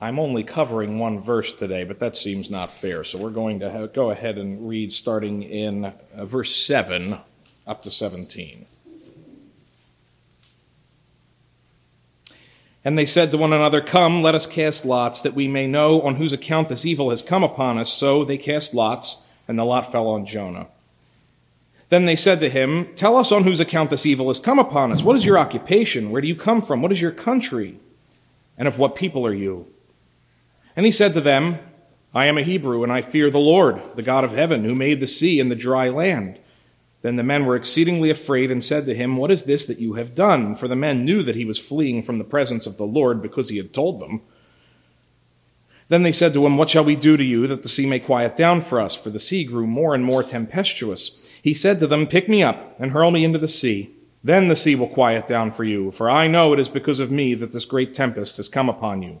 I'm only covering one verse today, but that seems not fair. So we're going to have, go ahead and read starting in uh, verse 7 up to 17. And they said to one another, Come, let us cast lots, that we may know on whose account this evil has come upon us. So they cast lots, and the lot fell on Jonah. Then they said to him, Tell us on whose account this evil has come upon us. What is your occupation? Where do you come from? What is your country? And of what people are you? And he said to them, I am a Hebrew, and I fear the Lord, the God of heaven, who made the sea and the dry land. Then the men were exceedingly afraid and said to him, What is this that you have done? For the men knew that he was fleeing from the presence of the Lord because he had told them. Then they said to him, What shall we do to you that the sea may quiet down for us? For the sea grew more and more tempestuous. He said to them, Pick me up and hurl me into the sea. Then the sea will quiet down for you, for I know it is because of me that this great tempest has come upon you.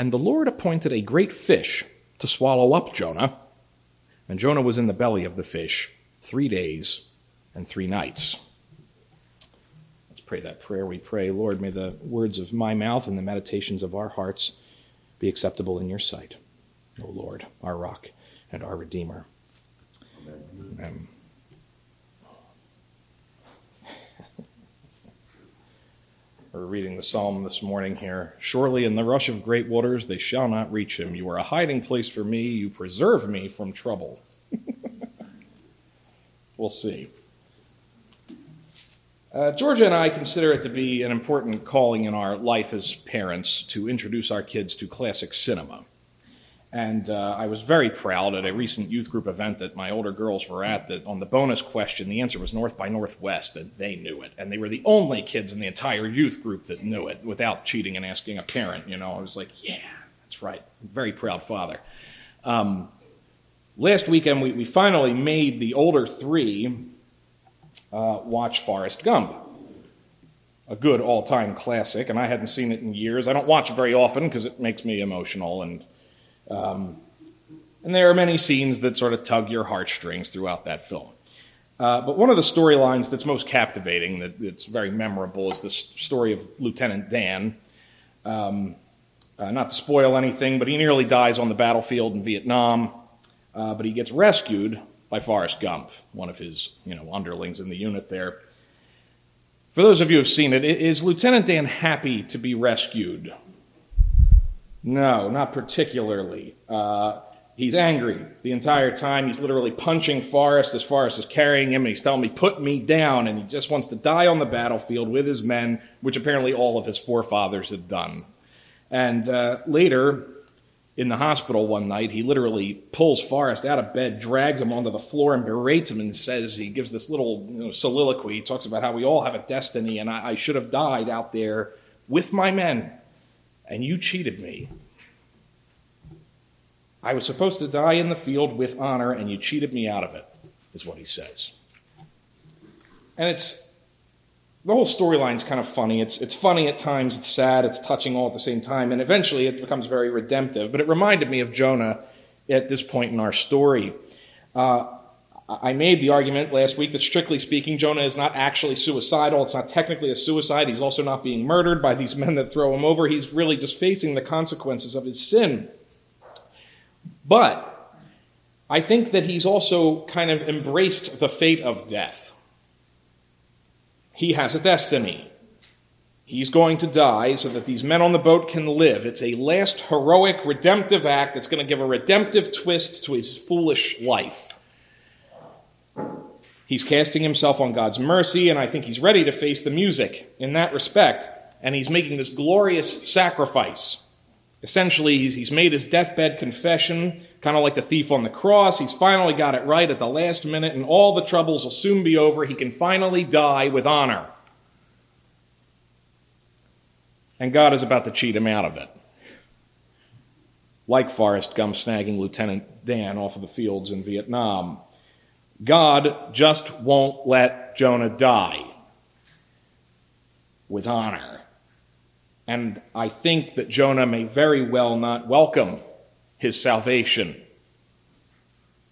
And the Lord appointed a great fish to swallow up Jonah. And Jonah was in the belly of the fish three days and three nights. Let's pray that prayer. We pray, Lord, may the words of my mouth and the meditations of our hearts be acceptable in your sight. O Lord, our rock and our Redeemer. Amen. Amen. We're reading the psalm this morning here. Surely in the rush of great waters they shall not reach him. You are a hiding place for me. You preserve me from trouble. we'll see. Uh, Georgia and I consider it to be an important calling in our life as parents to introduce our kids to classic cinema. And uh, I was very proud at a recent youth group event that my older girls were at that on the bonus question, the answer was North by Northwest, and they knew it. And they were the only kids in the entire youth group that knew it without cheating and asking a parent. You know, I was like, yeah, that's right. very proud father. Um, last weekend, we, we finally made the older three uh, watch Forrest Gump a good all time classic, and I hadn't seen it in years. I don't watch it very often because it makes me emotional and um, and there are many scenes that sort of tug your heartstrings throughout that film. Uh, but one of the storylines that's most captivating, that, that's very memorable, is the story of Lieutenant Dan. Um, uh, not to spoil anything, but he nearly dies on the battlefield in Vietnam. Uh, but he gets rescued by Forrest Gump, one of his you know underlings in the unit there. For those of you who have seen it, is Lieutenant Dan happy to be rescued no, not particularly. Uh, he's angry the entire time. He's literally punching Forrest as Forrest is carrying him, and he's telling me, Put me down. And he just wants to die on the battlefield with his men, which apparently all of his forefathers had done. And uh, later, in the hospital one night, he literally pulls Forrest out of bed, drags him onto the floor, and berates him and says, he gives this little you know, soliloquy. He talks about how we all have a destiny, and I, I should have died out there with my men and you cheated me. I was supposed to die in the field with honor, and you cheated me out of it, is what he says. And it's the whole storyline's kind of funny. It's it's funny at times, it's sad, it's touching all at the same time, and eventually it becomes very redemptive. But it reminded me of Jonah at this point in our story. Uh, I made the argument last week that strictly speaking, Jonah is not actually suicidal. It's not technically a suicide. He's also not being murdered by these men that throw him over. He's really just facing the consequences of his sin. But I think that he's also kind of embraced the fate of death. He has a destiny. He's going to die so that these men on the boat can live. It's a last heroic, redemptive act that's going to give a redemptive twist to his foolish life. He's casting himself on God's mercy, and I think he's ready to face the music in that respect. And he's making this glorious sacrifice. Essentially, he's, he's made his deathbed confession, kind of like the thief on the cross. He's finally got it right at the last minute, and all the troubles will soon be over. He can finally die with honor. And God is about to cheat him out of it. like Forrest Gump snagging Lieutenant Dan off of the fields in Vietnam. God just won't let Jonah die with honor. And I think that Jonah may very well not welcome his salvation.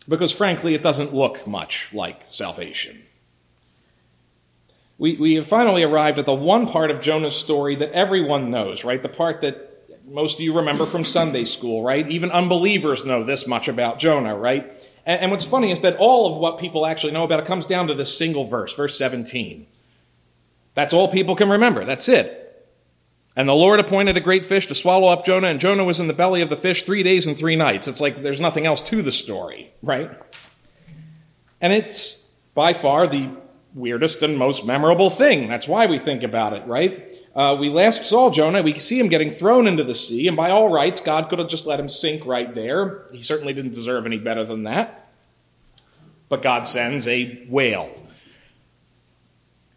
Because frankly, it doesn't look much like salvation. We, we have finally arrived at the one part of Jonah's story that everyone knows, right? The part that most of you remember from Sunday school, right? Even unbelievers know this much about Jonah, right? And, and what's funny is that all of what people actually know about it comes down to this single verse, verse 17. That's all people can remember. That's it. And the Lord appointed a great fish to swallow up Jonah, and Jonah was in the belly of the fish three days and three nights. It's like there's nothing else to the story, right? And it's by far the weirdest and most memorable thing. That's why we think about it, right? Uh, we last saw Jonah. We see him getting thrown into the sea, and by all rights, God could have just let him sink right there. He certainly didn't deserve any better than that. But God sends a whale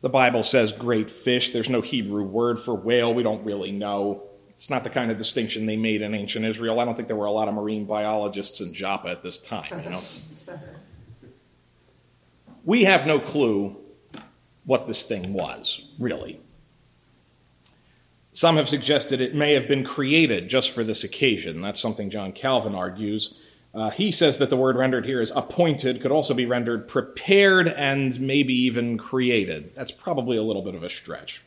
the Bible says great fish. There's no Hebrew word for whale. We don't really know. It's not the kind of distinction they made in ancient Israel. I don't think there were a lot of marine biologists in Joppa at this time, you know. we have no clue what this thing was, really. Some have suggested it may have been created just for this occasion. That's something John Calvin argues. Uh, he says that the word rendered here is appointed, could also be rendered prepared and maybe even created. That's probably a little bit of a stretch.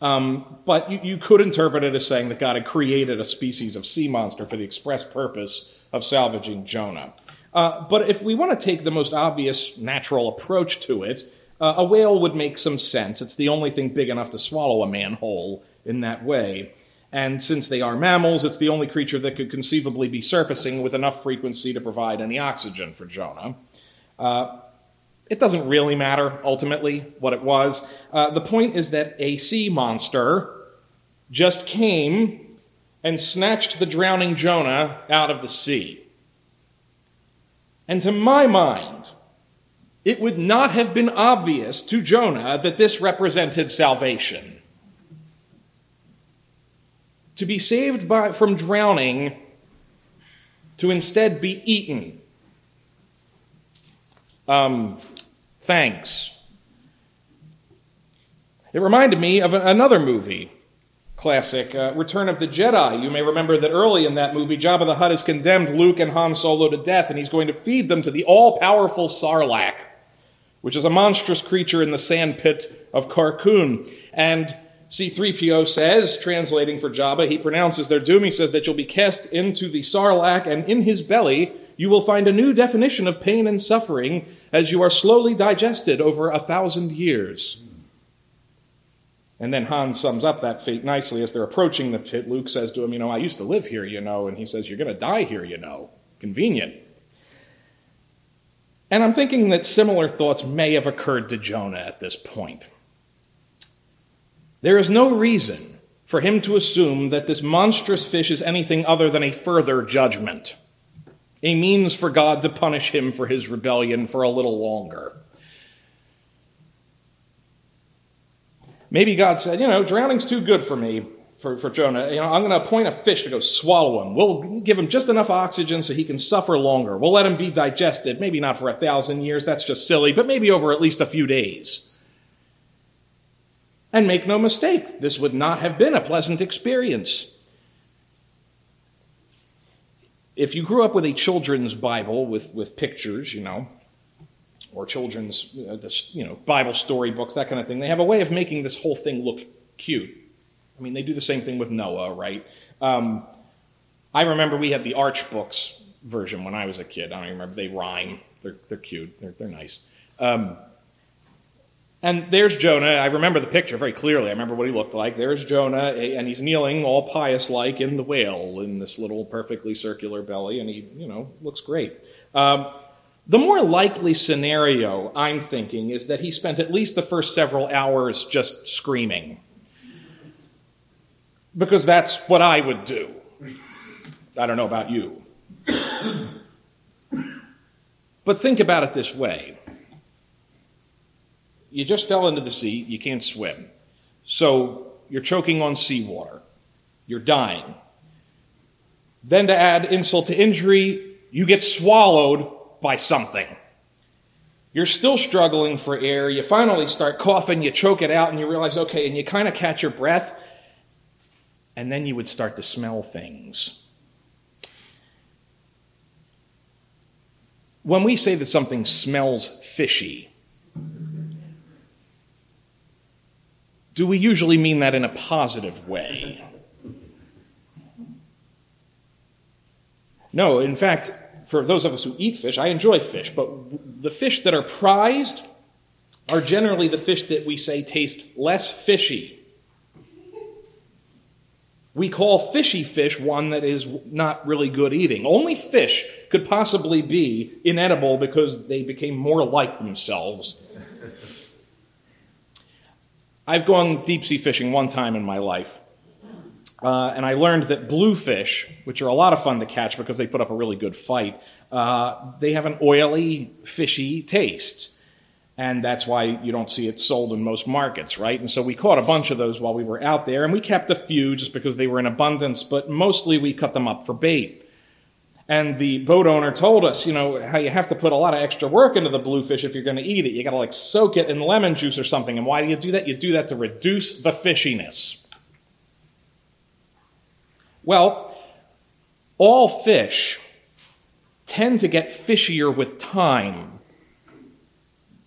Um, but you, you, could interpret it as saying that God had created a species of sea monster for the express purpose of salvaging Jonah. Uh, but if we want to take the most obvious natural approach to it, uh, a whale would make some sense. It's the only thing big enough to swallow a man whole in that way. And since they are mammals, it's the only creature that could conceivably be surfacing with enough frequency to provide any oxygen for Jonah. Uh, it doesn't really matter, ultimately, what it was. Uh, the point is that a sea monster just came and snatched the drowning Jonah out of the sea. And to my mind, it would not have been obvious to Jonah that this represented salvation to be saved by, from drowning to instead be eaten. Um, thanks. It reminded me of another movie, classic, uh, Return of the Jedi. You may remember that early in that movie, Jabba the Hutt has condemned Luke and Han Solo to death, and he's going to feed them to the all powerful Sarlacc, which is a monstrous creature in the sand pit of Carkoon. And C3PO says, translating for Jabba, he pronounces their doom. He says that you'll be cast into the Sarlacc, and in his belly you will find a new definition of pain and suffering as you are slowly digested over a thousand years. And then Han sums up that fate nicely as they're approaching the pit. Luke says to him, You know, I used to live here, you know. And he says, You're going to die here, you know. Convenient. And I'm thinking that similar thoughts may have occurred to Jonah at this point. There is no reason for him to assume that this monstrous fish is anything other than a further judgment, a means for God to punish him for his rebellion for a little longer. Maybe God said, you know, drowning's too good for me, for, for Jonah. You know, I'm going to appoint a fish to go swallow him. We'll give him just enough oxygen so he can suffer longer. We'll let him be digested, maybe not for a thousand years, that's just silly, but maybe over at least a few days. And make no mistake, this would not have been a pleasant experience. If you grew up with a children's Bible with, with pictures, you know, or children's uh, this, you know, Bible story books, that kind of thing, they have a way of making this whole thing look cute. I mean, they do the same thing with Noah, right? Um, I remember we had the Arch books version when I was a kid. I don't remember. They rhyme. They're, they're cute. They're, they're nice. Um, and there's Jonah. I remember the picture very clearly. I remember what he looked like. There's Jonah, and he's kneeling all pious like in the whale in this little perfectly circular belly, and he, you know, looks great. Um, the more likely scenario, I'm thinking, is that he spent at least the first several hours just screaming. Because that's what I would do. I don't know about you. but think about it this way you just fell into the sea, you can't swim. So you're choking on seawater, you're dying. Then, to add insult to injury, you get swallowed by something. You're still struggling for air. You finally start coughing, you choke it out, and you realize, okay, and you kind of catch your breath, and then you would start to smell things. When we say that something smells fishy, do we usually mean that in a positive way? No, in fact, for those of us who eat fish, I enjoy fish, but the fish that are prized are generally the fish that we say taste less fishy. We call fishy fish one that is not really good eating. Only fish could possibly be inedible because they became more like themselves. I've gone deep sea fishing one time in my life. Uh, and I learned that bluefish, which are a lot of fun to catch because they put up a really good fight, uh, they have an oily, fishy taste. And that's why you don't see it sold in most markets, right? And so we caught a bunch of those while we were out there, and we kept a few just because they were in abundance, but mostly we cut them up for bait. And the boat owner told us, you know, how you have to put a lot of extra work into the bluefish if you're going to eat it. You got to like soak it in lemon juice or something. And why do you do that? You do that to reduce the fishiness. Well, all fish tend to get fishier with time,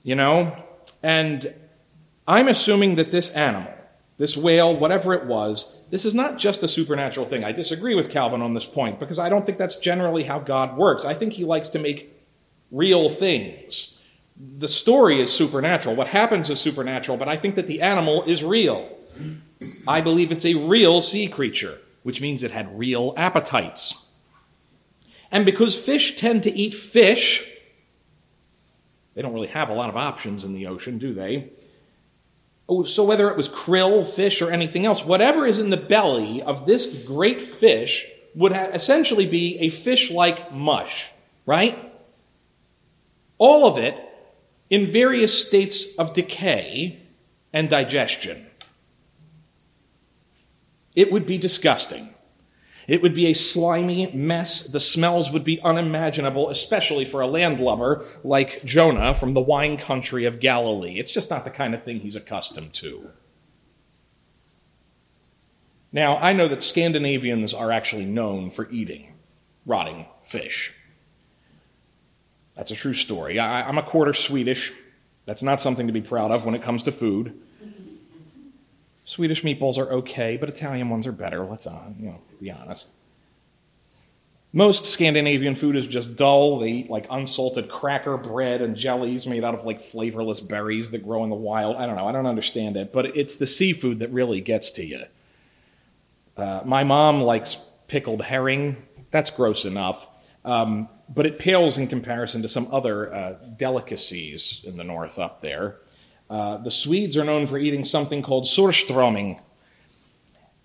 you know? And I'm assuming that this animal, this whale, whatever it was, this is not just a supernatural thing. I disagree with Calvin on this point because I don't think that's generally how God works. I think he likes to make real things. The story is supernatural. What happens is supernatural, but I think that the animal is real. I believe it's a real sea creature which means it had real appetites. And because fish tend to eat fish, they don't really have a lot of options in the ocean, do they? Oh, so whether it was krill, fish, or anything else, whatever is in the belly of this great fish would essentially be a fish like mush, right? All of it in various states of decay and digestion. It would be disgusting. It would be a slimy mess. The smells would be unimaginable, especially for a landlubber like Jonah from the wine country of Galilee. It's just not the kind of thing he's accustomed to. Now, I know that Scandinavians are actually known for eating rotting fish. That's a true story. I, am a quarter Swedish. That's not something to be proud of when it comes to food. Swedish meatballs are okay, but Italian ones are better. Let's uh, you know, be honest. Most Scandinavian food is just dull. They eat like unsalted cracker bread and jellies made out of like flavorless berries that grow in the wild. I don't know. I don't understand it, but it's the seafood that really gets to you. Uh, my mom likes pickled herring. That's gross enough. Um, but it pales in comparison to some other uh, delicacies in the north up there. Uh, the Swedes are known for eating something called surströmming.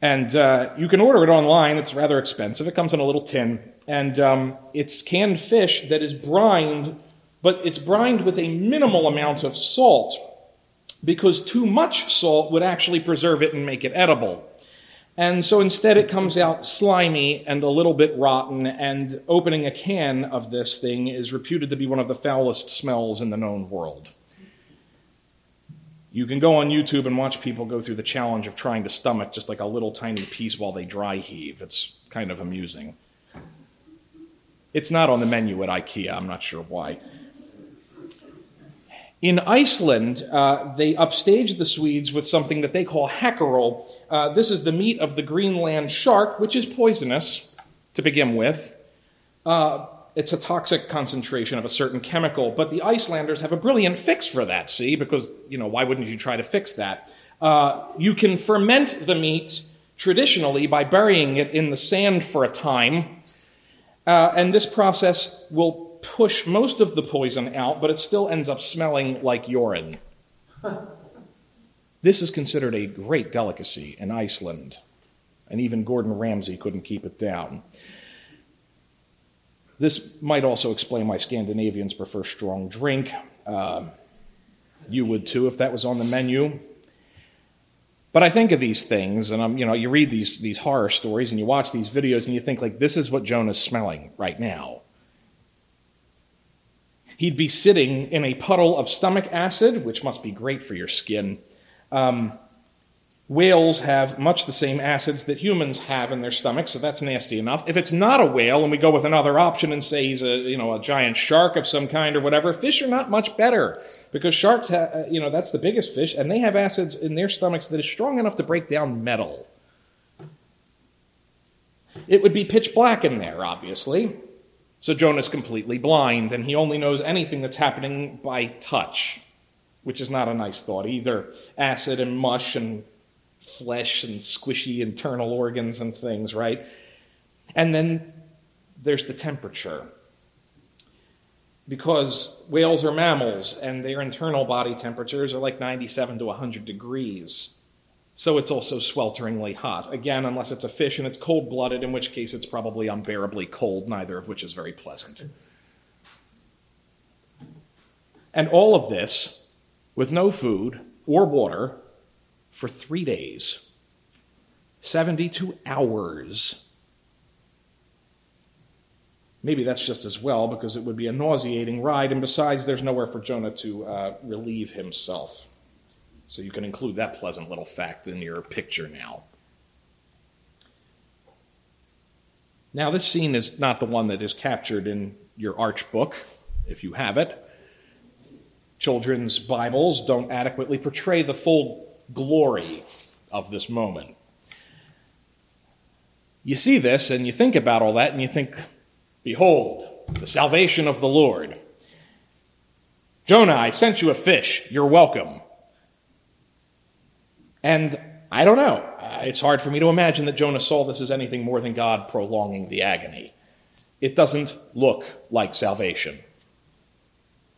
And uh, you can order it online. It's rather expensive. It comes in a little tin. And um, it's canned fish that is brined, but it's brined with a minimal amount of salt because too much salt would actually preserve it and make it edible. And so instead, it comes out slimy and a little bit rotten, and opening a can of this thing is reputed to be one of the foulest smells in the known world. You can go on YouTube and watch people go through the challenge of trying to stomach just like a little tiny piece while they dry heave. It's kind of amusing. It's not on the menu at IKEA. I'm not sure why. In Iceland, uh, they upstage the Swedes with something that they call hákarl. Uh, this is the meat of the Greenland shark, which is poisonous to begin with. Uh, it's a toxic concentration of a certain chemical. But the Icelanders have a brilliant fix for that, see? Because, you know, why wouldn't you try to fix that? Uh, you can ferment the meat traditionally by burying it in the sand for a time. Uh, and this process will push most of the poison out, but it still ends up smelling like urine. this is considered a great delicacy in Iceland, and even Gordon Ramsay couldn't keep it down. This might also explain why Scandinavians prefer strong drink. Uh, you would too if that was on the menu. But I think of these things, and I'm, you know, you read these, these horror stories and you watch these videos and you think, like, this is what Jonah's smelling right now. He'd be sitting in a puddle of stomach acid, which must be great for your skin. Um, Whales have much the same acids that humans have in their stomachs, so that's nasty enough. If it's not a whale, and we go with another option and say he's a you know a giant shark of some kind or whatever, fish are not much better because sharks, have, uh, you know, that's the biggest fish, and they have acids in their stomachs that is strong enough to break down metal. It would be pitch black in there, obviously. So Jonah's completely blind, and he only knows anything that's happening by touch, which is not a nice thought either. Acid and mush and flesh and squishy internal organs and things, right? And then there's the temperature. Because whales are mammals and their internal body temperatures are like 97 to 100 degrees. So it's also swelteringly hot. Again, unless it's a fish and it's cold blooded, in which case it's probably unbearably cold, neither of which is very pleasant. And all of this with no food or water for three days, 72 hours. Maybe that's just as well because it would be a nauseating ride, and besides, there's nowhere for Jonah to uh, relieve himself. So you can include that pleasant little fact in your picture now. Now, this scene is not the one that is captured in your arch book, if you have it. Children's Bibles don't adequately portray the full glory of this moment. You see this and you think about all that and you think, Behold, the salvation of the Lord. Jonah, I sent you a fish. You're welcome. And I don't know. Uh, it's hard for me to imagine that Jonah saw this as anything more than God prolonging the agony. It doesn't look like salvation.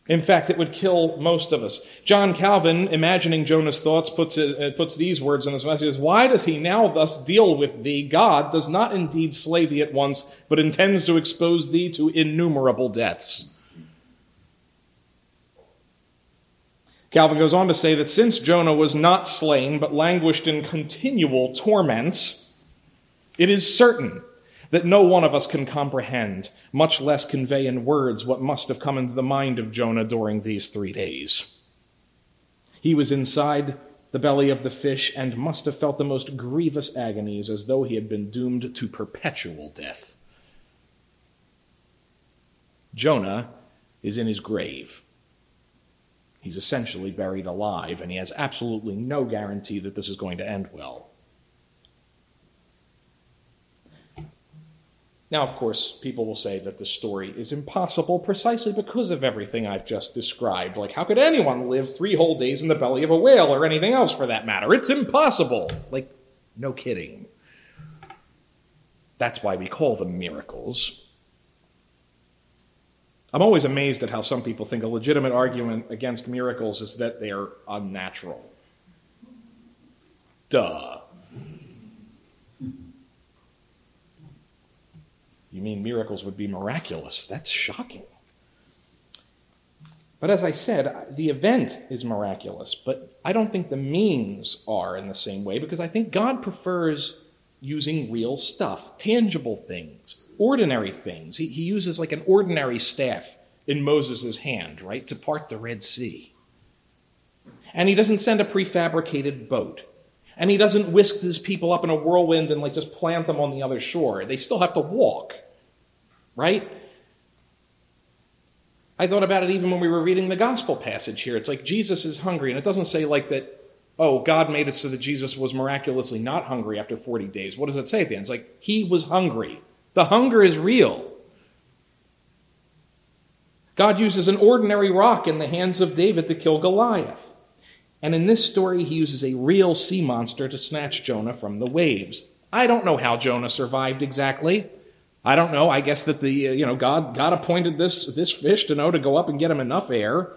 In fact, it would kill most of us. John Calvin, imagining Jonah's thoughts, puts, it, uh, puts these words in his message Why does he now thus deal with thee? God does not indeed slay thee at once, but intends to expose thee to innumerable deaths. Calvin goes on to say that since Jonah was not slain, but languished in continual torments, it is certain that no one of us can comprehend, much less convey in words what must have come into the mind of Jonah during these three days. He was inside the belly of the fish and must have felt the most grievous agonies as though he had been doomed to perpetual death. Jonah is in his grave. He's essentially buried alive, and he has absolutely no guarantee that this is going to end well. Now, of course, people will say that the story is impossible precisely because of everything I've just described. Like, how could anyone live three whole days in the belly of a whale or anything else for that matter? It's impossible. Like, no kidding. That's why we call them miracles. I'm always amazed at how some people think a legitimate argument against miracles is that they're unnatural. Duh. You mean miracles would be miraculous? That's shocking. But as I said, the event is miraculous, but I don't think the means are in the same way because I think God prefers using real stuff, tangible things, ordinary things. He, he uses like an ordinary staff in Moses' hand, right, to part the Red Sea. And he doesn't send a prefabricated boat. And he doesn't whisk his people up in a whirlwind and like just plant them on the other shore. They still have to walk right? I thought about it even when we were reading the gospel passage here. It's like Jesus is hungry, and it doesn't say like that, oh, God made it so that Jesus was miraculously not hungry after 40 days. What does it say at the end? It's like he was hungry. The hunger is real. God uses an ordinary rock in the hands of David to kill Goliath. And in this story, he uses a real sea monster to snatch Jonah from the waves. I don't know how Jonah survived exactly. I don't know. I guess that the uh, you know God God appointed this this fish to know to go up and get him enough air.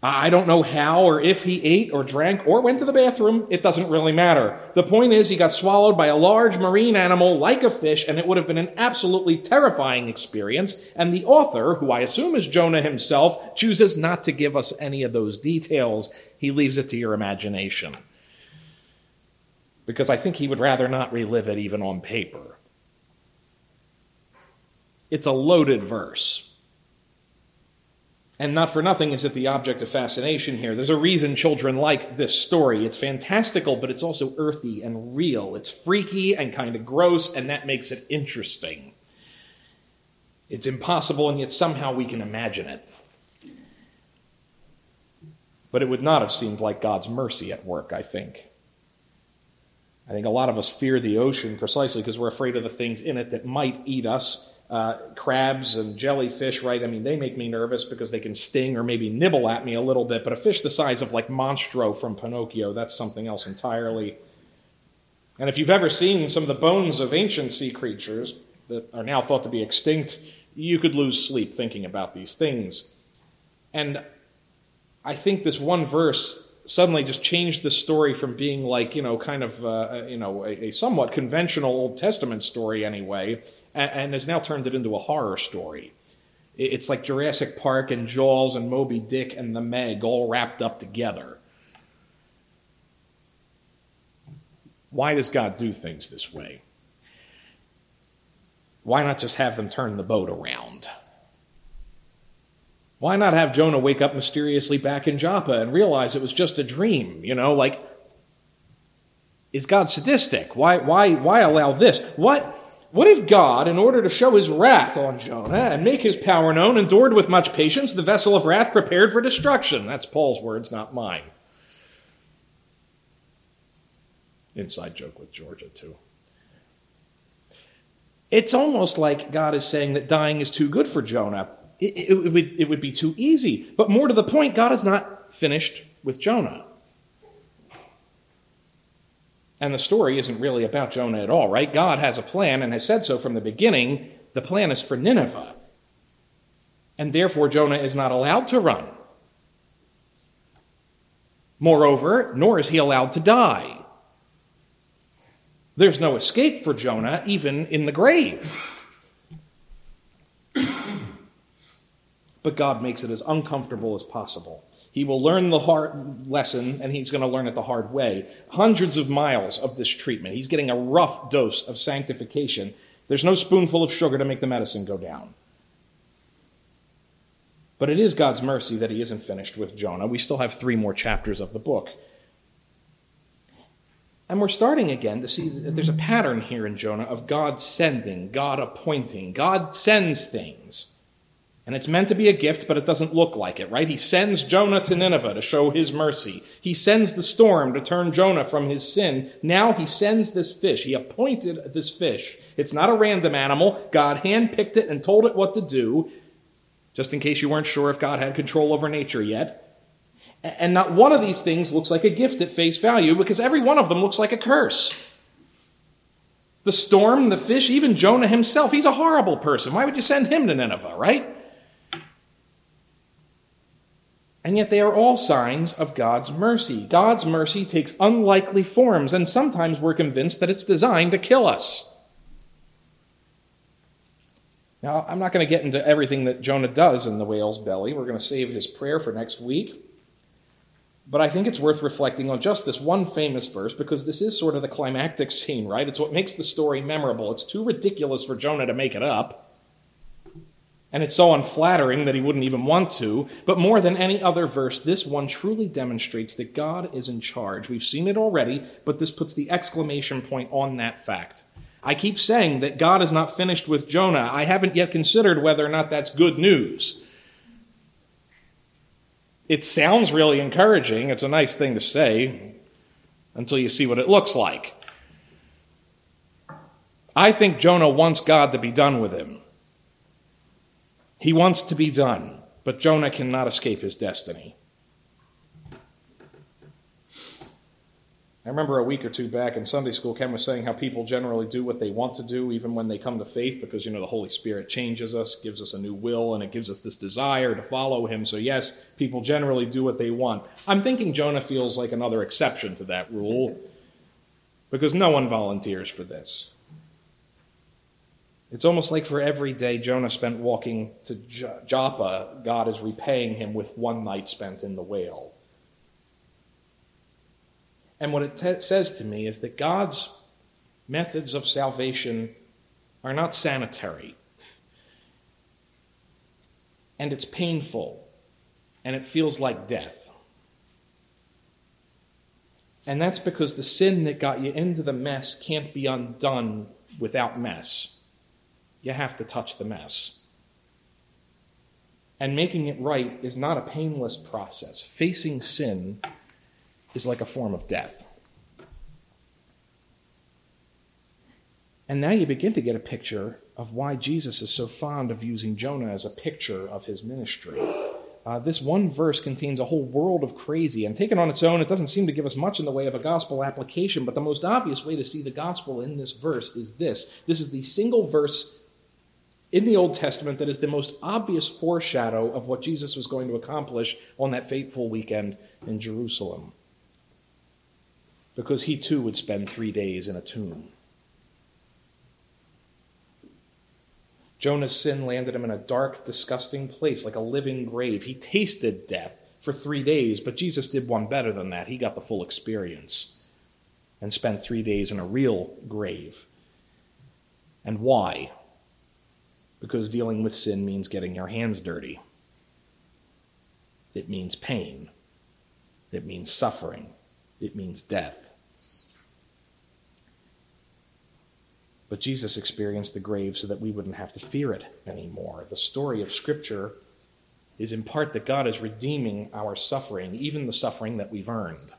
I don't know how or if he ate or drank or went to the bathroom. It doesn't really matter. The point is, he got swallowed by a large marine animal like a fish, and it would have been an absolutely terrifying experience. And the author, who I assume is Jonah himself, chooses not to give us any of those details. He leaves it to your imagination. because I think he would rather not relive it even on paper. It's a loaded verse. And not for nothing is it the object of fascination here. There's a reason children like this story. It's fantastical, but it's also earthy and real. It's freaky and kind of gross, and that makes it interesting. It's impossible, and yet somehow we can imagine it. But it would not have seemed like God's mercy at work, I think. I think a lot of us fear the ocean precisely because we're afraid of the things in it that might eat us uh, crabs and jellyfish, right? I mean, they make me nervous because they can sting or maybe nibble at me a little bit. But a fish the size of like Monstro from Pinocchio, that's something else entirely. And if you've ever seen some of the bones of ancient sea creatures that are now thought to be extinct, you could lose sleep thinking about these things. And I think this one verse suddenly just changed the story from being like, you know, kind of, uh, you know, a, a somewhat conventional Old Testament story anyway and, and has now turned it into a horror story. It's like Jurassic Park and Jaws and Moby Dick and the Meg all wrapped up together. Why does God do things this way? Why not just have them turn the boat around? Why not have Jonah wake up mysteriously back in Joppa and realize it was just a dream? You know, like, is God sadistic? Why, why, why allow this? What, what if God, in order to show his wrath on Jonah and make his power known, endured with much patience the vessel of wrath prepared for destruction? That's Paul's words, not mine. Inside joke with Georgia, too. It's almost like God is saying that dying is too good for Jonah. It, it, it, would, it would be too easy. But more to the point, God is not finished with Jonah. And the story isn't really about Jonah at all, right? God has a plan and has said so from the beginning. The plan is for Nineveh. And therefore, Jonah is not allowed to run. Moreover, nor is he allowed to die. There's no escape for Jonah, even in the grave. but God makes it as uncomfortable as possible. He will learn the hard lesson, and he's going to learn it the hard way. Hundreds of miles of this treatment. He's getting a rough dose of sanctification. There's no spoonful of sugar to make the medicine go down. But it is God's mercy that he isn't finished with Jonah. We still have three more chapters of the book. And we're starting again to see that there's a pattern here in Jonah of God sending, God appointing. God sends things. And it's meant to be a gift, but it doesn't look like it, right? He sends Jonah to Nineveh to show his mercy. He sends the storm to turn Jonah from his sin. Now he sends this fish. He appointed this fish. It's not a random animal. God handpicked it and told it what to do, just in case you weren't sure if God had control over nature yet. And not one of these things looks like a gift at face value because every one of them looks like a curse. The storm, the fish, even Jonah himself, he's a horrible person. Why would you send him to Nineveh, right? And yet they are all signs of God's mercy. God's mercy takes unlikely forms, and sometimes we're convinced that it's designed to kill us. Now, I'm not going to get into everything that Jonah does in the whale's belly. We're going to save his prayer for next week. But I think it's worth reflecting on just this one famous verse because this is sort of the climactic scene, right? It's what makes the story memorable. It's too ridiculous for Jonah to make it up. And it's so unflattering that he wouldn't even want to. But more than any other verse, this one truly demonstrates that God is in charge. We've seen it already, but this puts the exclamation point on that fact. I keep saying that God is not finished with Jonah. I haven't yet considered whether or not that's good news. It sounds really encouraging. It's a nice thing to say until you see what it looks like. I think Jonah wants God to be done with him. He wants to be done, but Jonah cannot escape his destiny. I remember a week or two back in Sunday school, Ken was saying how people generally do what they want to do, even when they come to faith, because, you know, the Holy Spirit changes us, gives us a new will, and it gives us this desire to follow Him. So, yes, people generally do what they want. I'm thinking Jonah feels like another exception to that rule, because no one volunteers for this. It's almost like for every day Jonah spent walking to Joppa, God is repaying him with one night spent in the whale. And what it t- says to me is that God's methods of salvation are not sanitary. And it's painful. And it feels like death. And that's because the sin that got you into the mess can't be undone without mess. You have to touch the mess. And making it right is not a painless process. Facing sin is like a form of death. And now you begin to get a picture of why Jesus is so fond of using Jonah as a picture of his ministry. Uh, this one verse contains a whole world of crazy, and taken on its own, it doesn't seem to give us much in the way of a gospel application, but the most obvious way to see the gospel in this verse is this. This is the single verse in the Old Testament that is the most obvious foreshadow of what Jesus was going to accomplish on that fateful weekend in Jerusalem. Because he too would spend three days in a tomb. Jonah's sin landed him in a dark, disgusting place, like a living grave. He tasted death for three days, but Jesus did one better than that. He got the full experience and spent three days in a real grave. And why? Because dealing with sin means getting your hands dirty. It means pain. It means suffering. It means death. But Jesus experienced the grave so that we wouldn't have to fear it anymore. The story of Scripture is in part that God is redeeming our suffering, even the suffering that we've earned.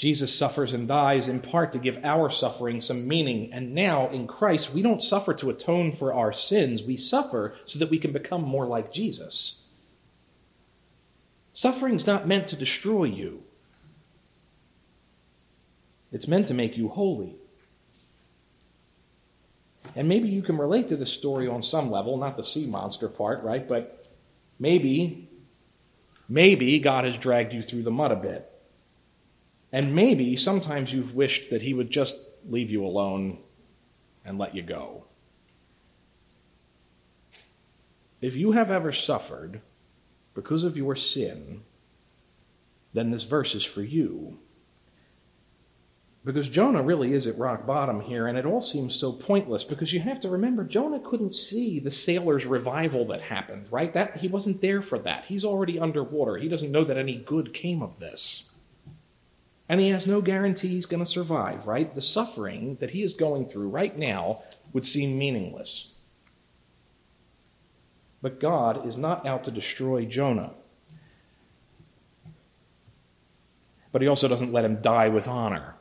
Jesus suffers and dies in part to give our suffering some meaning. And now in Christ, we don't suffer to atone for our sins, we suffer so that we can become more like Jesus. Suffering's not meant to destroy you, it's meant to make you holy. And maybe you can relate to this story on some level, not the sea monster part, right? But maybe, maybe God has dragged you through the mud a bit. And maybe sometimes you've wished that He would just leave you alone and let you go. If you have ever suffered because of your sin, then this verse is for you. Because Jonah really is at rock bottom here, and it all seems so pointless because you have to remember Jonah couldn't see the sailors' revival that happened, right? That he wasn't there for that. He's already underwater. He doesn't know that any good came of this. And he has no guarantee he's going to survive, right? The suffering that he is going through right now would seem meaningless. But God is not out to destroy Jonah. But he also doesn't let him die with honor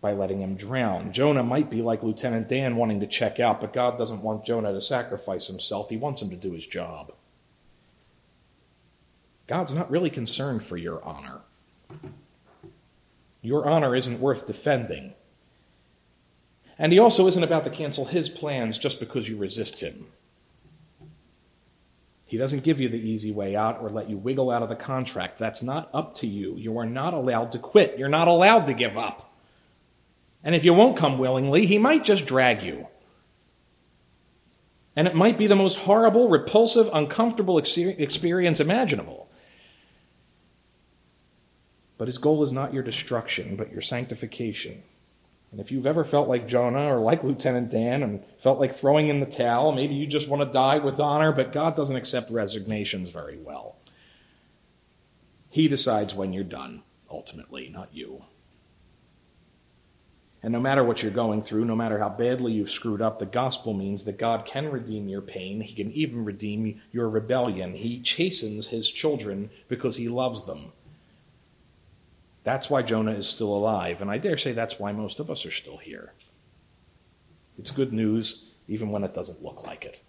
by letting him drown. Jonah might be like Lieutenant Dan wanting to check out, but God doesn't want Jonah to sacrifice himself. He wants him to do his job. God's not really concerned for your honor. Your honor isn't worth defending. And he also isn't about to cancel his plans just because you resist him. He doesn't give you the easy way out or let you wiggle out of the contract. That's not up to you. You are not allowed to quit. You're not allowed to give up. And if you won't come willingly, he might just drag you. And it might be the most horrible, repulsive, uncomfortable experience imaginable. But his goal is not your destruction, but your sanctification. And if you've ever felt like Jonah or like Lieutenant Dan and felt like throwing in the towel, maybe you just want to die with honor, but God doesn't accept resignations very well. He decides when you're done, ultimately, not you. And no matter what you're going through, no matter how badly you've screwed up, the gospel means that God can redeem your pain. He can even redeem your rebellion. He chastens his children because he loves them. That's why Jonah is still alive, and I dare say that's why most of us are still here. It's good news, even when it doesn't look like it.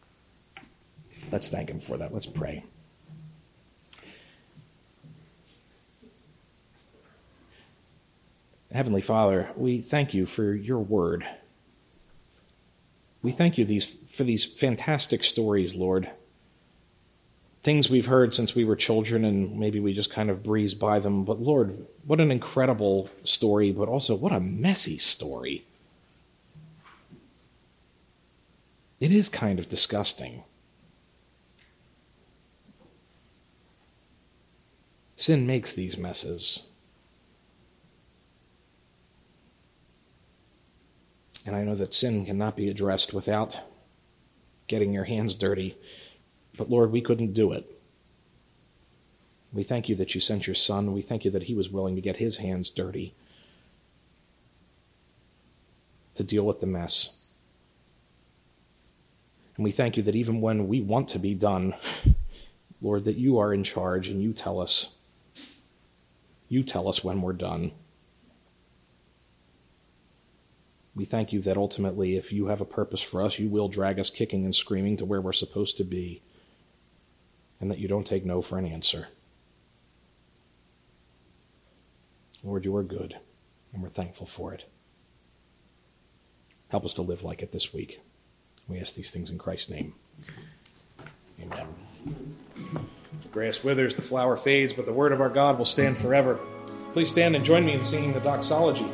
Let's thank him for that. Let's pray. Heavenly Father, we thank you for your word. We thank you these, for these fantastic stories, Lord things we've heard since we were children, and maybe we just kind of breeze by them. But Lord, what an incredible story, but also what a messy story. It is kind of disgusting. Sin makes these messes. And I know that sin cannot be addressed without getting your hands dirty but Lord, we couldn't do it. We thank you that you sent your son. We thank you that he was willing to get his hands dirty to deal with the mess. And we thank you that even when we want to be done, Lord, that you are in charge and you tell us. You tell us when we're done. We thank you that ultimately, if you have a purpose for us, you will drag us kicking and screaming to where we're supposed to be, and that you don't take no for an answer. Lord, you are good, and we're thankful for it. Help us to live like it this week. We ask these things in Christ's name. Amen. The grass withers, the flower fades, but the word of our God will stand forever. Please stand and join me in singing the doxology.